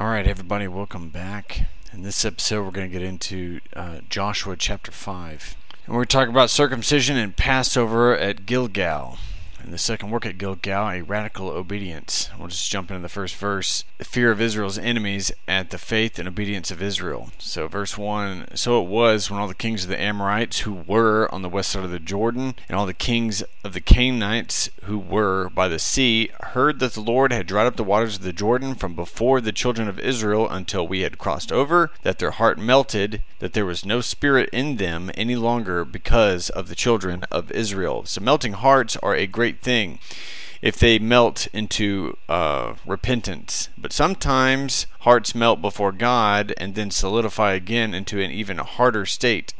All right, everybody, welcome back. In this episode, we're going to get into uh, Joshua chapter 5. And we're talking about circumcision and Passover at Gilgal. And the second work at Gilgal, a radical obedience. We'll just jump into the first verse. The fear of Israel's enemies at the faith and obedience of Israel. So, verse 1 So it was when all the kings of the Amorites who were on the west side of the Jordan, and all the kings of the Canaanites who were by the sea, heard that the Lord had dried up the waters of the Jordan from before the children of Israel until we had crossed over, that their heart melted, that there was no spirit in them any longer because of the children of Israel. So, melting hearts are a great great thing if they melt into uh, repentance. But sometimes hearts melt before God and then solidify again into an even harder state.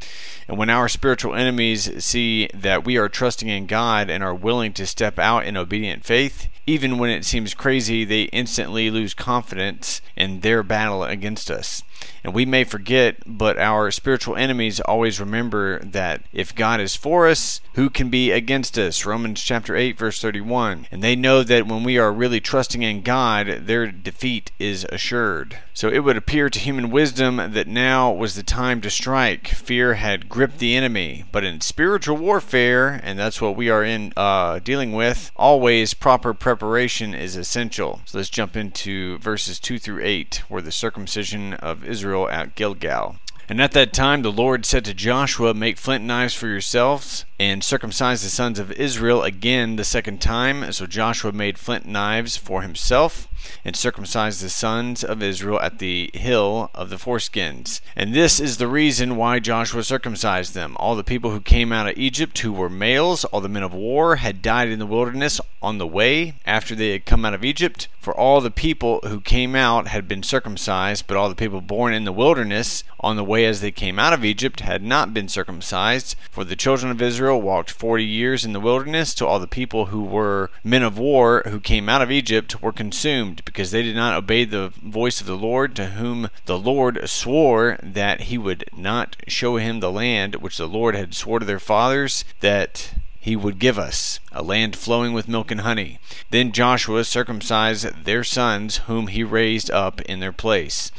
And when our spiritual enemies see that we are trusting in God and are willing to step out in obedient faith, even when it seems crazy, they instantly lose confidence in their battle against us. And we may forget, but our spiritual enemies always remember that if God is for us, who can be against us? Romans chapter 8 verse 31. And they know that when we are really trusting in God, their defeat is assured. So it would appear to human wisdom that now was the time to strike. Fear had gripped the enemy, but in spiritual warfare, and that's what we are in uh, dealing with, always proper preparation is essential. So let's jump into verses 2 through 8, where the circumcision of Israel at Gilgal. And at that time the Lord said to Joshua, Make flint knives for yourselves, and circumcise the sons of Israel again the second time. So Joshua made flint knives for himself and circumcised the sons of Israel at the hill of the foreskins. And this is the reason why Joshua circumcised them. All the people who came out of Egypt who were males, all the men of war, had died in the wilderness on the way after they had come out of Egypt. For all the people who came out had been circumcised, but all the people born in the wilderness on the way as they came out of Egypt had not been circumcised. For the children of Israel walked forty years in the wilderness, till all the people who were men of war who came out of Egypt were consumed because they did not obey the voice of the Lord, to whom the Lord swore that he would not show him the land which the Lord had swore to their fathers that he would give us, a land flowing with milk and honey. Then Joshua circumcised their sons, whom he raised up in their place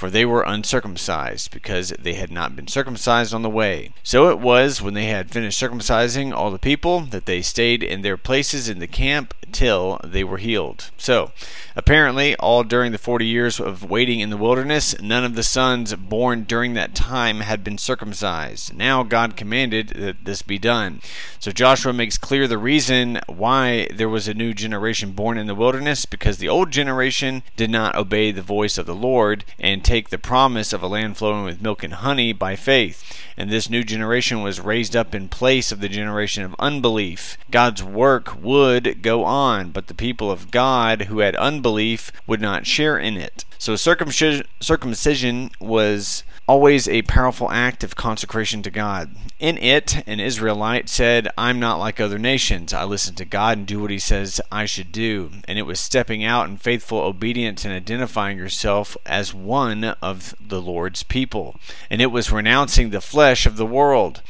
for they were uncircumcised, because they had not been circumcised on the way. So it was, when they had finished circumcising all the people, that they stayed in their places in the camp till they were healed. So, apparently, all during the forty years of waiting in the wilderness, none of the sons born during that time had been circumcised. Now God commanded that this be done. So Joshua makes clear the reason why there was a new generation born in the wilderness, because the old generation did not obey the voice of the Lord and take the promise of a land flowing with milk and honey by faith. And this new generation was raised up in place of the generation of unbelief. God's work would go on, but the people of God who had unbelief would not share in it. So circumcision was always a powerful act of consecration to God. In it, an Israelite said, I'm not like other nations. I listen to God and do what He says I should do. And it was stepping out in faithful obedience and identifying yourself as one of the Lord's people. And it was renouncing the flesh of the world.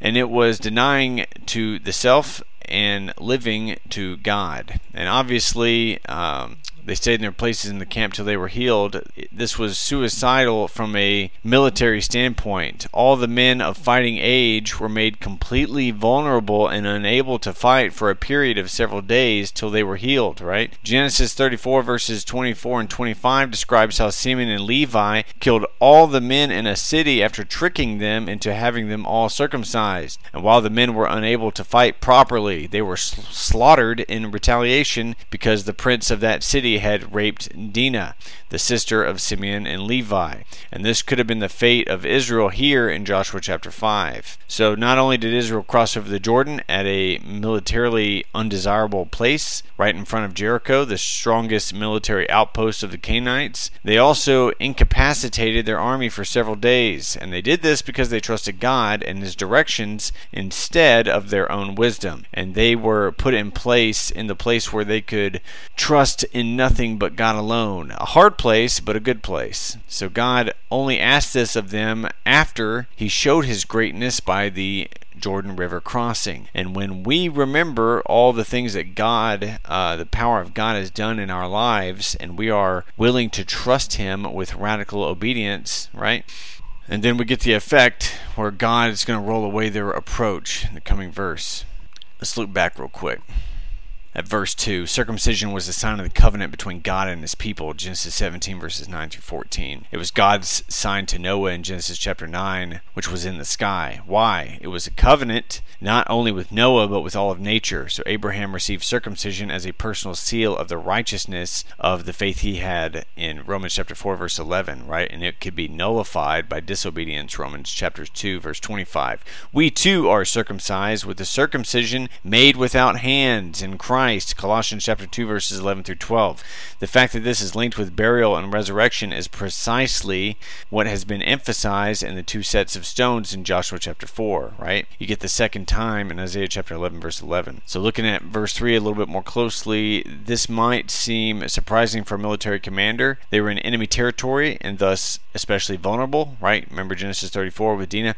And it was denying to the self and living to God. And obviously, um, they stayed in their places in the camp till they were healed. This was suicidal from a military standpoint. All the men of fighting age were made completely vulnerable and unable to fight for a period of several days till they were healed, right? Genesis 34, verses 24 and 25 describes how Simeon and Levi killed all the men in a city after tricking them into having them all circumcised. And while the men were unable to fight properly, they were slaughtered in retaliation because the prince of that city had raped Dinah, the sister of Simeon and Levi. And this could have been the fate of Israel here in Joshua chapter 5. So not only did Israel cross over the Jordan at a militarily undesirable place, right in front of Jericho, the strongest military outpost of the Canaanites, they also incapacitated their army for several days. And they did this because they trusted God and his directions instead of their own wisdom. And they were put in place in the place where they could trust in nothing nothing but God alone. A hard place, but a good place. So God only asked this of them after he showed his greatness by the Jordan River crossing. And when we remember all the things that God, uh, the power of God, has done in our lives, and we are willing to trust Him with radical obedience, right? And then we get the effect where God is going to roll away their approach in the coming verse. Let's look back real quick at verse 2 circumcision was a sign of the covenant between god and his people genesis 17 verses 9 through 14 it was god's sign to noah in genesis chapter 9 which was in the sky. Why? It was a covenant not only with noah but with all of nature. So abraham received circumcision as a personal seal of the righteousness of the faith he had in romans chapter 4 verse 11 right? And it could be nullified by disobedience romans chapter 2 verse 25 we too are circumcised with the circumcision made without hands in christ Christ, Colossians chapter 2 verses 11 through 12. The fact that this is linked with burial and resurrection is precisely what has been emphasized in the two sets of stones in Joshua chapter 4, right? You get the second time in Isaiah chapter 11 verse 11. So looking at verse 3 a little bit more closely, this might seem surprising for a military commander. They were in enemy territory and thus especially vulnerable, right? Remember Genesis 34 with Dinah?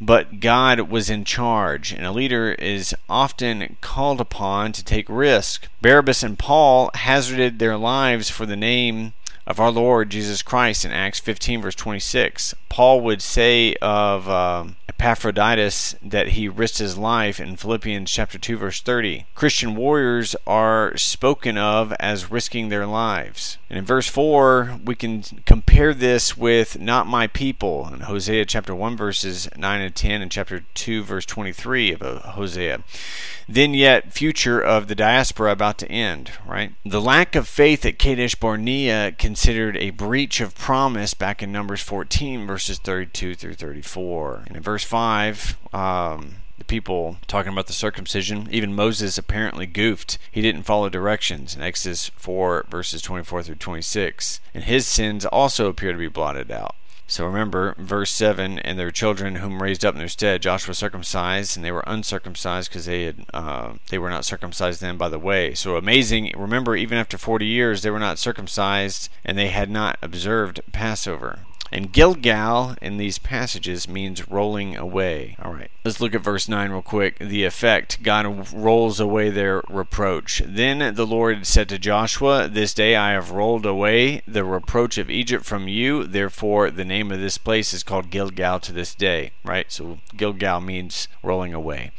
But God was in charge, and a leader is often called upon to take risk. Barnabas and Paul hazarded their lives for the name of our Lord Jesus Christ in Acts 15, verse 26. Paul would say of uh, Epaphroditus that he risked his life in Philippians chapter 2, verse 30. Christian warriors are spoken of as risking their lives. And in verse 4, we can compare this with not my people in Hosea chapter 1, verses 9 and 10, and chapter 2, verse 23 of uh, Hosea then yet future of the diaspora about to end, right? The lack of faith at Kadesh Barnea considered a breach of promise back in Numbers 14, verses 32 through 34. And in verse 5, um, the people talking about the circumcision. Even Moses apparently goofed. He didn't follow directions in Exodus 4, verses 24 through 26. And his sins also appear to be blotted out. So remember, verse 7 and their children whom raised up in their stead, Joshua circumcised, and they were uncircumcised because they had uh, they were not circumcised then by the way. So amazing. Remember, even after 40 years, they were not circumcised and they had not observed Passover. And Gilgal in these passages means rolling away. All right, let's look at verse 9 real quick. The effect God rolls away their reproach. Then the Lord said to Joshua, This day I have rolled away the reproach of Egypt from you. Therefore, the name of this place is called Gilgal to this day. Right? So Gilgal means rolling away.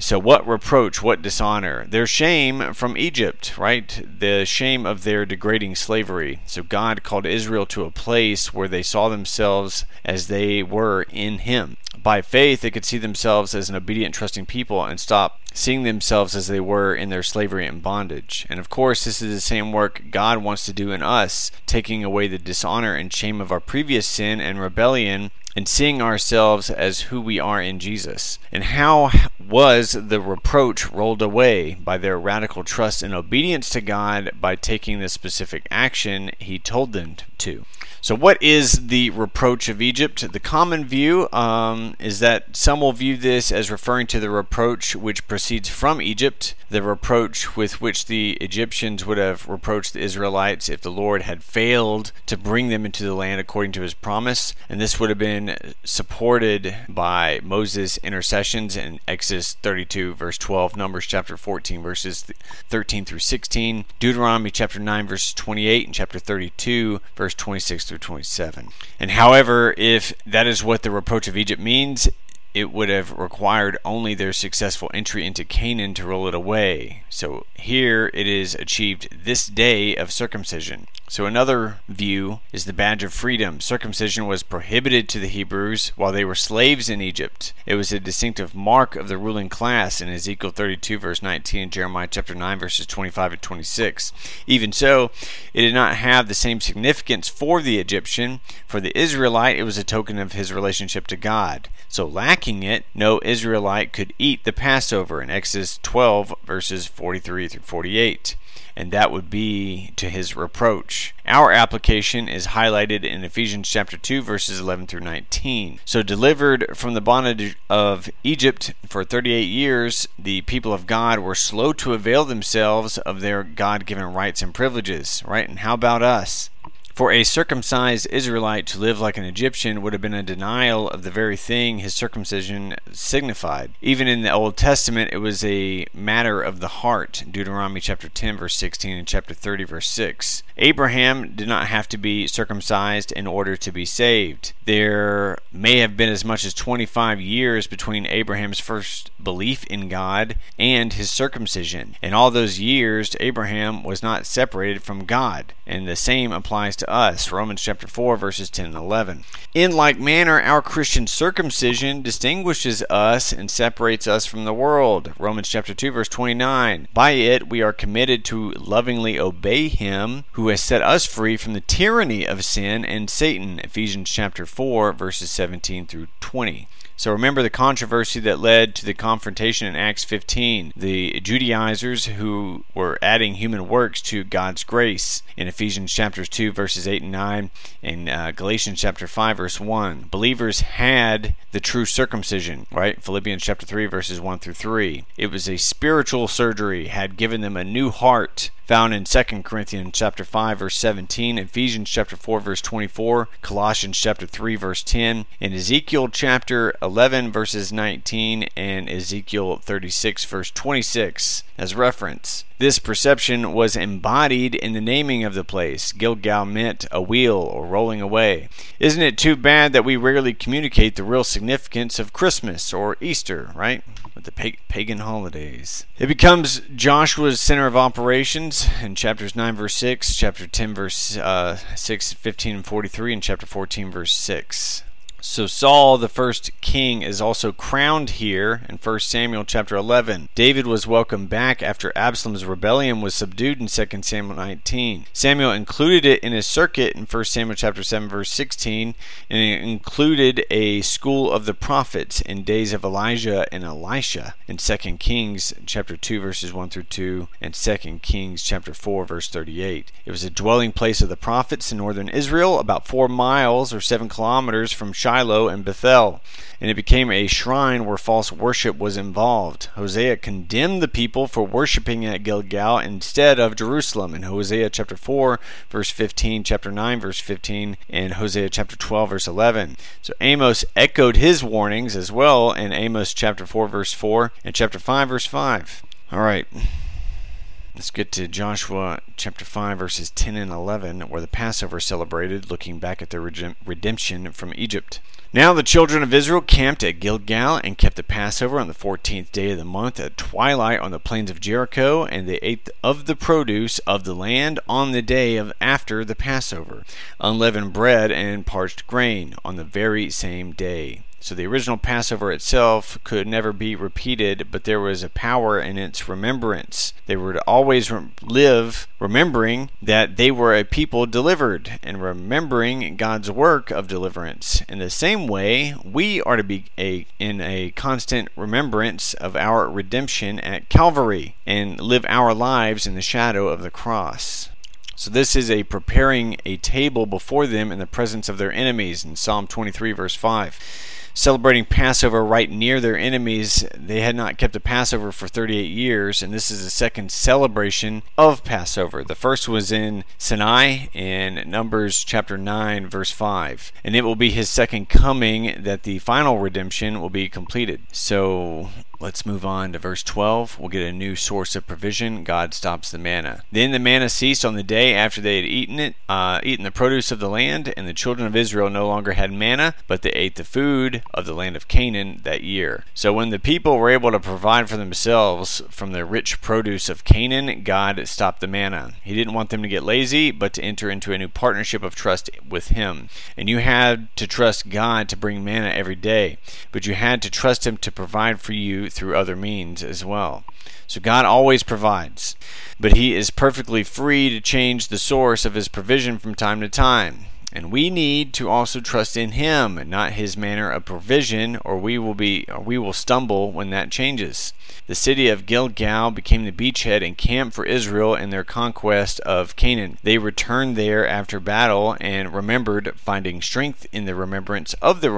So, what reproach, what dishonor? Their shame from Egypt, right? The shame of their degrading slavery. So, God called Israel to a place where they saw themselves as they were in Him. By faith, they could see themselves as an obedient, trusting people and stop seeing themselves as they were in their slavery and bondage. And of course, this is the same work God wants to do in us, taking away the dishonor and shame of our previous sin and rebellion and seeing ourselves as who we are in Jesus. And how was the reproach rolled away by their radical trust and obedience to God by taking the specific action He told them to? So, what is the reproach of Egypt? The common view um, is that some will view this as referring to the reproach which proceeds from Egypt, the reproach with which the Egyptians would have reproached the Israelites if the Lord had failed to bring them into the land according to his promise. And this would have been supported by Moses' intercessions in Exodus 32, verse 12, Numbers chapter 14, verses 13 through 16, Deuteronomy chapter 9, verse 28, and chapter 32, verse 26 through 27. And however, if that is what the reproach of Egypt means, it would have required only their successful entry into Canaan to roll it away. So here it is achieved this day of circumcision. So another view is the badge of freedom. Circumcision was prohibited to the Hebrews while they were slaves in Egypt. It was a distinctive mark of the ruling class in Ezekiel 32 verse 19 and Jeremiah chapter 9 verses 25 and 26. Even so, it did not have the same significance for the Egyptian. For the Israelite, it was a token of his relationship to God. So lack lacking it, no Israelite could eat the Passover in Exodus 12, verses 43 through 48 and that would be to his reproach. Our application is highlighted in Ephesians chapter 2 verses 11 through 19. So delivered from the bondage of Egypt for 38 years, the people of God were slow to avail themselves of their God-given rights and privileges, right? And how about us? For a circumcised Israelite to live like an Egyptian would have been a denial of the very thing his circumcision signified. Even in the Old Testament, it was a matter of the heart. Deuteronomy chapter 10, verse 16, and chapter 30, verse 6. Abraham did not have to be circumcised in order to be saved. There may have been as much as 25 years between Abraham's first belief in God and his circumcision. In all those years, Abraham was not separated from God, and the same applies to us. Romans chapter 4 verses 10 and 11. In like manner, our Christian circumcision distinguishes us and separates us from the world. Romans chapter 2 verse 29. By it we are committed to lovingly obey him who has set us free from the tyranny of sin and Satan. Ephesians chapter 4 verses 17 through 20. So remember the controversy that led to the confrontation in Acts 15. The Judaizers who were adding human works to God's grace in Ephesians chapters 2 verses 8 and 9 and uh, Galatians chapter 5 verse 1. Believers had the true circumcision, right? Philippians chapter 3 verses 1 through 3. It was a spiritual surgery had given them a new heart found in 2 Corinthians chapter 5 verse 17, Ephesians chapter 4 verse 24, Colossians chapter 3 verse 10, and Ezekiel chapter 11 verses 19 and Ezekiel 36 verse 26 as reference. This perception was embodied in the naming of the place. Gilgal meant a wheel or rolling away. Isn't it too bad that we rarely communicate the real significance of Christmas or Easter, right? With the pagan holidays. It becomes Joshua's center of operations in chapters 9, verse 6, chapter 10, verse uh, 6, 15, and 43, and chapter 14, verse 6. So Saul, the first king, is also crowned here in 1 Samuel chapter 11. David was welcomed back after Absalom's rebellion was subdued in 2 Samuel 19. Samuel included it in his circuit in 1 Samuel chapter 7 verse 16, and it included a school of the prophets in days of Elijah and Elisha in 2 Kings chapter 2 verses 1 through 2 and 2 Kings chapter 4 verse 38. It was a dwelling place of the prophets in northern Israel, about 4 miles or 7 kilometers from Shiloh Shiloh and Bethel, and it became a shrine where false worship was involved. Hosea condemned the people for worshiping at Gilgal instead of Jerusalem in Hosea chapter 4 verse 15, chapter 9 verse 15, and Hosea chapter 12 verse 11. So Amos echoed his warnings as well in Amos chapter 4 verse 4 and chapter 5 verse 5. All right. Let's get to Joshua chapter 5, verses 10 and 11, where the Passover is celebrated, looking back at their redemption from Egypt. Now the children of Israel camped at Gilgal and kept the Passover on the fourteenth day of the month at twilight on the plains of Jericho, and they ate of the produce of the land on the day of after the Passover, unleavened bread and parched grain on the very same day. So the original Passover itself could never be repeated, but there was a power in its remembrance. They were to always re- live remembering that they were a people delivered and remembering God's work of deliverance. In the same way, we are to be a, in a constant remembrance of our redemption at Calvary and live our lives in the shadow of the cross. So this is a preparing a table before them in the presence of their enemies in Psalm 23 verse 5 celebrating Passover right near their enemies. They had not kept a Passover for 38 years, and this is the second celebration of Passover. The first was in Sinai in Numbers chapter 9, verse 5. And it will be his second coming that the final redemption will be completed. So Let's move on to verse 12. We'll get a new source of provision. God stops the manna. Then the manna ceased on the day after they had eaten it, uh, eaten the produce of the land, and the children of Israel no longer had manna, but they ate the food of the land of Canaan that year. So when the people were able to provide for themselves from the rich produce of Canaan, God stopped the manna. He didn't want them to get lazy, but to enter into a new partnership of trust with Him. And you had to trust God to bring manna every day, but you had to trust Him to provide for you through other means as well. So God always provides, but He is perfectly free to change the source of His provision from time to time. And we need to also trust in him, not his manner of provision, or we will be or we will stumble when that changes. The city of Gilgal became the beachhead and camp for Israel in their conquest of Canaan. They returned there after battle and remembered, finding strength in the remembrance of the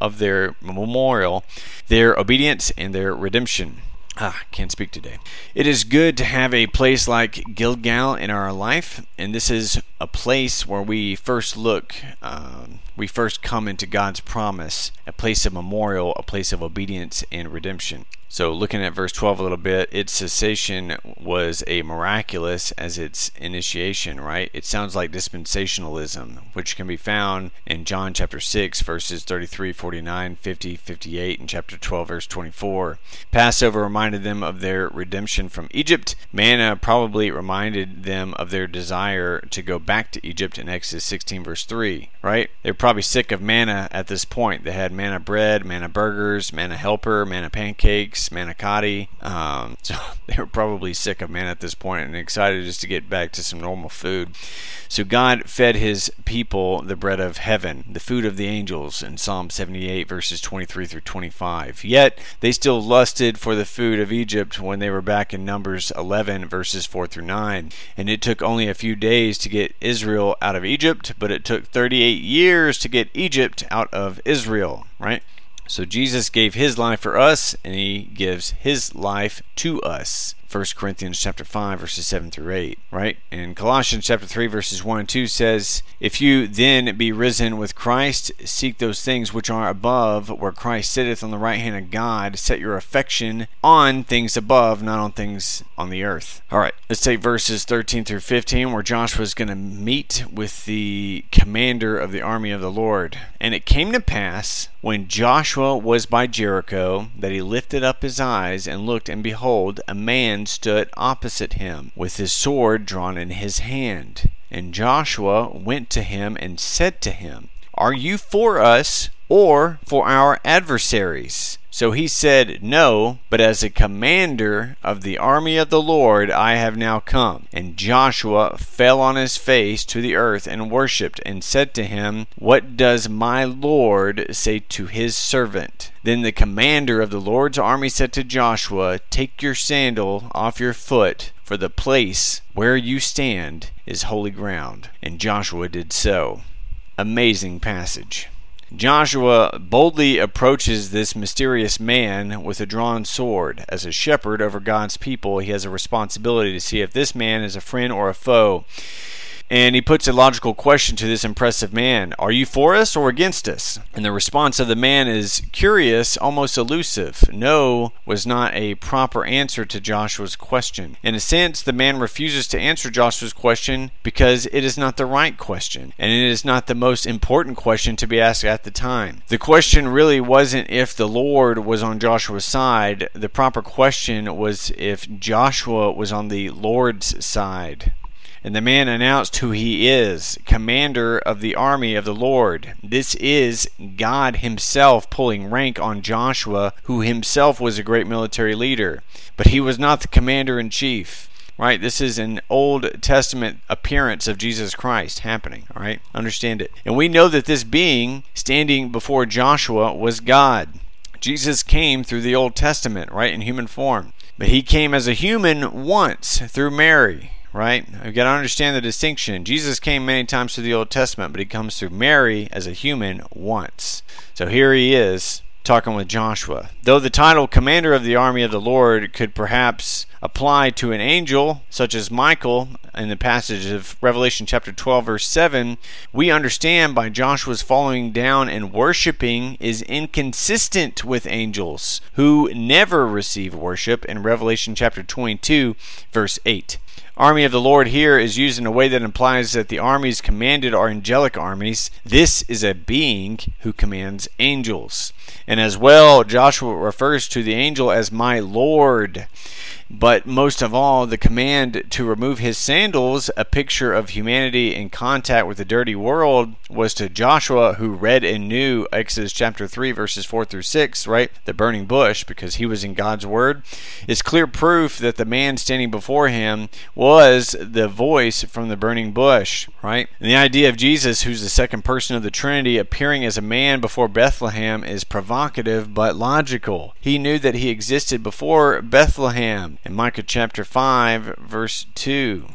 of their memorial, their obedience and their redemption. Ah, can't speak today. It is good to have a place like Gilgal in our life, and this is a place where we first look, um, we first come into God's promise, a place of memorial, a place of obedience and redemption. So, looking at verse 12 a little bit, its cessation was a miraculous as its initiation, right? It sounds like dispensationalism, which can be found in John chapter 6, verses 33, 49, 50, 58, and chapter 12, verse 24. Passover reminded them of their redemption from Egypt. Manna probably reminded them of their desire to go back to Egypt in Exodus 16, verse 3, right? They're probably sick of manna at this point. They had manna bread, manna burgers, manna helper, manna pancakes manicotti. Um, so they were probably sick of man at this point and excited just to get back to some normal food. So God fed his people the bread of heaven, the food of the angels in Psalm 78, verses 23 through 25. Yet they still lusted for the food of Egypt when they were back in Numbers 11, verses 4 through 9. And it took only a few days to get Israel out of Egypt, but it took 38 years to get Egypt out of Israel, right? So Jesus gave his life for us and he gives his life to us. 1 Corinthians chapter 5 verses 7 through 8, right? And Colossians chapter 3 verses 1 and 2 says, "If you then be risen with Christ, seek those things which are above, where Christ sitteth on the right hand of God, set your affection on things above, not on things on the earth." All right, let's take verses 13 through 15 where Joshua is going to meet with the commander of the army of the Lord. And it came to pass when Joshua was by Jericho that he lifted up his eyes and looked and behold a man man stood opposite him, with his sword drawn in his hand. And Joshua went to him and said to him, Are you for us or for our adversaries? So he said, No, but as a commander of the army of the Lord I have now come. And Joshua fell on his face to the earth and worshipped, and said to him, What does my Lord say to his servant? Then the commander of the Lord's army said to Joshua, Take your sandal off your foot, for the place where you stand is holy ground. And Joshua did so. Amazing passage. Joshua boldly approaches this mysterious man with a drawn sword. As a shepherd over God's people, he has a responsibility to see if this man is a friend or a foe. And he puts a logical question to this impressive man Are you for us or against us? And the response of the man is curious, almost elusive. No was not a proper answer to Joshua's question. In a sense, the man refuses to answer Joshua's question because it is not the right question, and it is not the most important question to be asked at the time. The question really wasn't if the Lord was on Joshua's side, the proper question was if Joshua was on the Lord's side. And the man announced who he is commander of the army of the Lord. This is God Himself pulling rank on Joshua, who himself was a great military leader. But he was not the commander in chief. Right? This is an Old Testament appearance of Jesus Christ happening. All right? Understand it. And we know that this being standing before Joshua was God. Jesus came through the Old Testament, right, in human form. But he came as a human once through Mary right? We've got to understand the distinction. Jesus came many times through the Old Testament, but he comes through Mary as a human once. So here he is talking with Joshua. Though the title commander of the army of the Lord could perhaps apply to an angel such as Michael in the passage of Revelation chapter 12 verse 7, we understand by Joshua's falling down and worshiping is inconsistent with angels who never receive worship in Revelation chapter 22 verse 8 army of the Lord here is used in a way that implies that the armies commanded are angelic armies. This is a being who commands angels. And as well, Joshua refers to the angel as my Lord. But most of all, the command to remove his sandals, a picture of humanity in contact with the dirty world, was to Joshua, who read and knew Exodus chapter 3, verses 4 through 6, right? The burning bush, because he was in God's word, is clear proof that the man standing before him was the voice from the burning bush, right? And the idea of Jesus, who's the second person of the Trinity, appearing as a man before Bethlehem is provocative but logical. He knew that he existed before Bethlehem. In Micah chapter 5, verse 2,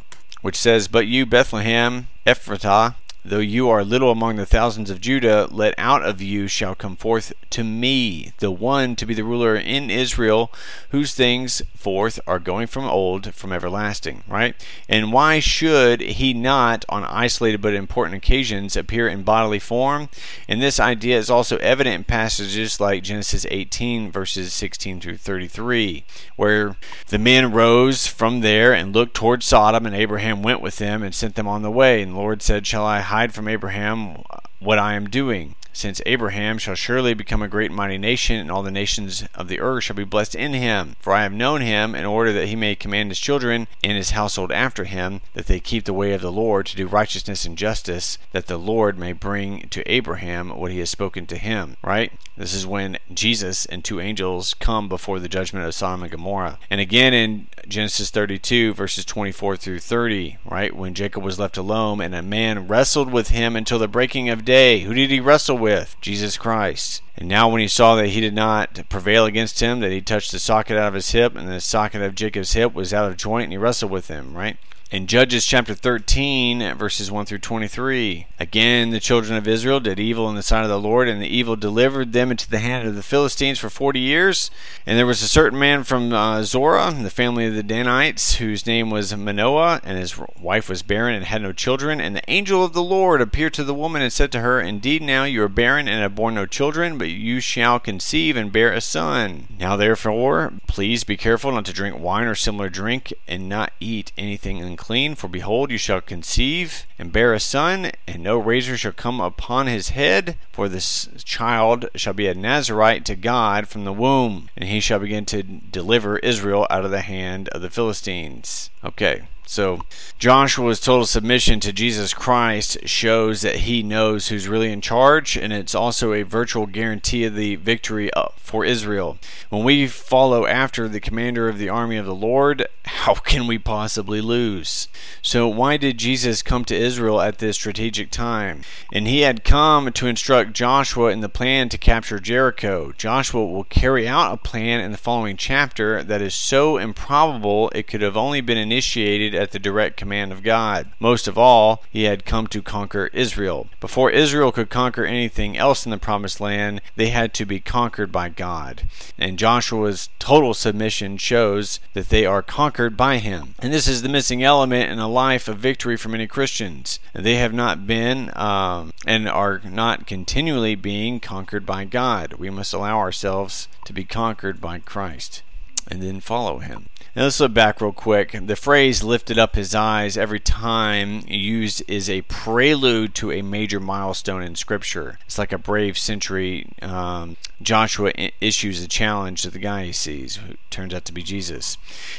which says, But you, Bethlehem, Ephratah, Though you are little among the thousands of Judah, let out of you shall come forth to me the one to be the ruler in Israel, whose things forth are going from old, from everlasting. Right? And why should he not, on isolated but important occasions, appear in bodily form? And this idea is also evident in passages like Genesis 18, verses 16 through 33, where the men rose from there and looked toward Sodom, and Abraham went with them and sent them on the way. And the Lord said, Shall I hide from Abraham what I am doing? Since Abraham shall surely become a great and mighty nation, and all the nations of the earth shall be blessed in him. For I have known him, in order that he may command his children and his household after him, that they keep the way of the Lord to do righteousness and justice, that the Lord may bring to Abraham what he has spoken to him. Right? This is when Jesus and two angels come before the judgment of Sodom and Gomorrah. And again in Genesis 32, verses 24 through 30, right? When Jacob was left alone, and a man wrestled with him until the breaking of day. Who did he wrestle with? Jesus Christ. And now, when he saw that he did not prevail against him, that he touched the socket out of his hip, and the socket of Jacob's hip was out of joint, and he wrestled with him, right? In Judges chapter 13, verses 1 through 23, again the children of Israel did evil in the sight of the Lord, and the evil delivered them into the hand of the Philistines for 40 years. And there was a certain man from uh, Zorah, the family of the Danites, whose name was Manoah, and his wife was barren and had no children. And the angel of the Lord appeared to the woman and said to her, Indeed, now you are barren and have borne no children, but you shall conceive and bear a son. Now therefore, please be careful not to drink wine or similar drink, and not eat anything unclean unclean, for behold, you shall conceive and bear a son, and no razor shall come upon his head, for this child shall be a Nazarite to God from the womb, and he shall begin to deliver Israel out of the hand of the Philistines. Okay, so Joshua's total submission to Jesus Christ shows that he knows who's really in charge, and it's also a virtual guarantee of the victory uh, for Israel. When we follow after the commander of the army of the Lord, how can we possibly lose? So, why did Jesus come to Israel at this strategic time? And he had come to instruct Joshua in the plan to capture Jericho. Joshua will carry out a plan in the following chapter that is so improbable it could have only been initiated at the direct command of God. Most of all, he had come to conquer Israel. Before Israel could conquer anything else in the promised land, they had to be conquered by God. And Joshua's total submission shows that they are conquered by him. And this is the missing element in a life of victory for many Christians. They have not been um, and are not continually being conquered by God. We must allow ourselves to be conquered by Christ and then follow him. Now let's look back real quick. The phrase lifted up his eyes every time used is a prelude to a major milestone in Scripture. It's like a brave century. Um, Joshua issues a challenge to the guy he sees, who turns out to be Jesus.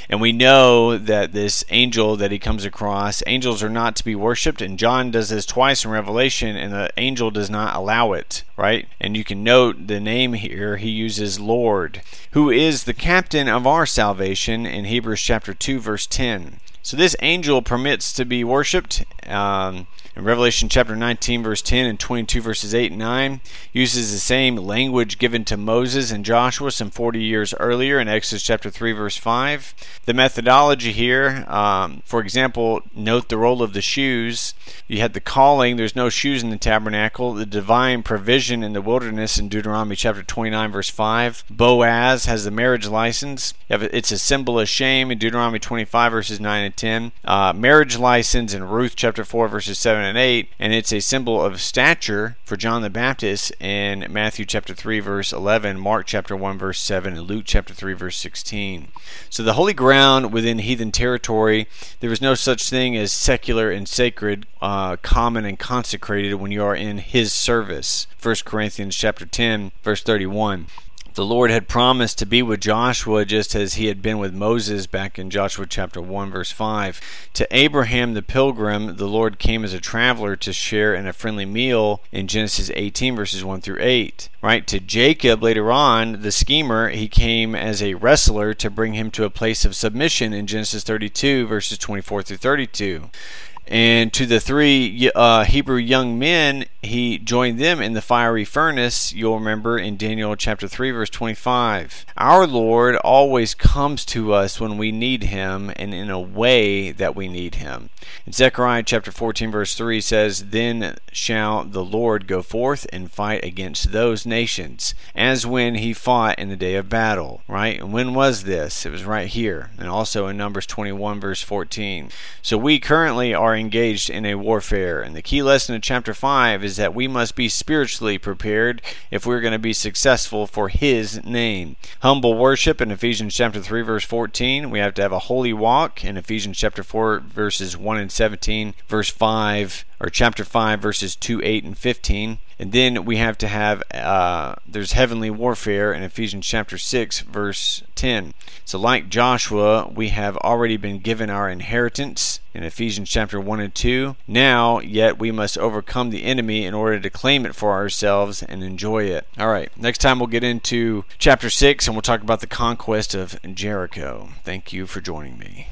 And we know that this angel that he comes across, angels are not to be worshipped, and John does this twice in Revelation, and the angel does not allow it, right? And you can note the name here, he uses Lord, who is the captain of our salvation, in Hebrews chapter 2, verse 10. So this angel permits to be worshipped. Um, in Revelation chapter 19, verse 10 and 22, verses 8 and 9, uses the same language given to Moses and Joshua some 40 years earlier in Exodus chapter 3, verse 5. The methodology here, um, for example, note the role of the shoes. You had the calling, there's no shoes in the tabernacle, the divine provision in the wilderness in Deuteronomy chapter 29, verse 5. Boaz has the marriage license. It's a symbol of shame in Deuteronomy 25, verses 9 and 10. Uh, marriage license in Ruth chapter 4, verses 7 and 8, and it's a symbol of stature for John the Baptist in Matthew chapter 3 verse 11, Mark chapter 1 verse 7, and Luke chapter 3 verse 16. So the holy ground within heathen territory, there is no such thing as secular and sacred, uh, common and consecrated when you are in his service. 1 Corinthians chapter 10 verse 31. The Lord had promised to be with Joshua just as he had been with Moses back in Joshua chapter 1 verse 5. To Abraham the pilgrim, the Lord came as a traveler to share in a friendly meal in Genesis 18 verses 1 through 8. Right? To Jacob later on, the schemer, he came as a wrestler to bring him to a place of submission in Genesis 32 verses 24 through 32. And to the three uh, Hebrew young men, he joined them in the fiery furnace, you'll remember in Daniel chapter 3, verse 25. Our Lord always comes to us when we need him and in a way that we need him. In Zechariah chapter 14, verse 3 says, Then shall the Lord go forth and fight against those nations, as when he fought in the day of battle. Right? And when was this? It was right here. And also in Numbers 21, verse 14. So we currently are are engaged in a warfare. And the key lesson of chapter 5 is that we must be spiritually prepared if we're going to be successful for His name. Humble worship in Ephesians chapter 3, verse 14. We have to have a holy walk in Ephesians chapter 4, verses 1 and 17, verse 5 or chapter 5 verses 2 8 and 15 and then we have to have uh, there's heavenly warfare in ephesians chapter 6 verse 10 so like joshua we have already been given our inheritance in ephesians chapter 1 and 2 now yet we must overcome the enemy in order to claim it for ourselves and enjoy it. All right next time we'll get into chapter 6 and we'll talk about the conquest of jericho. Thank you for joining me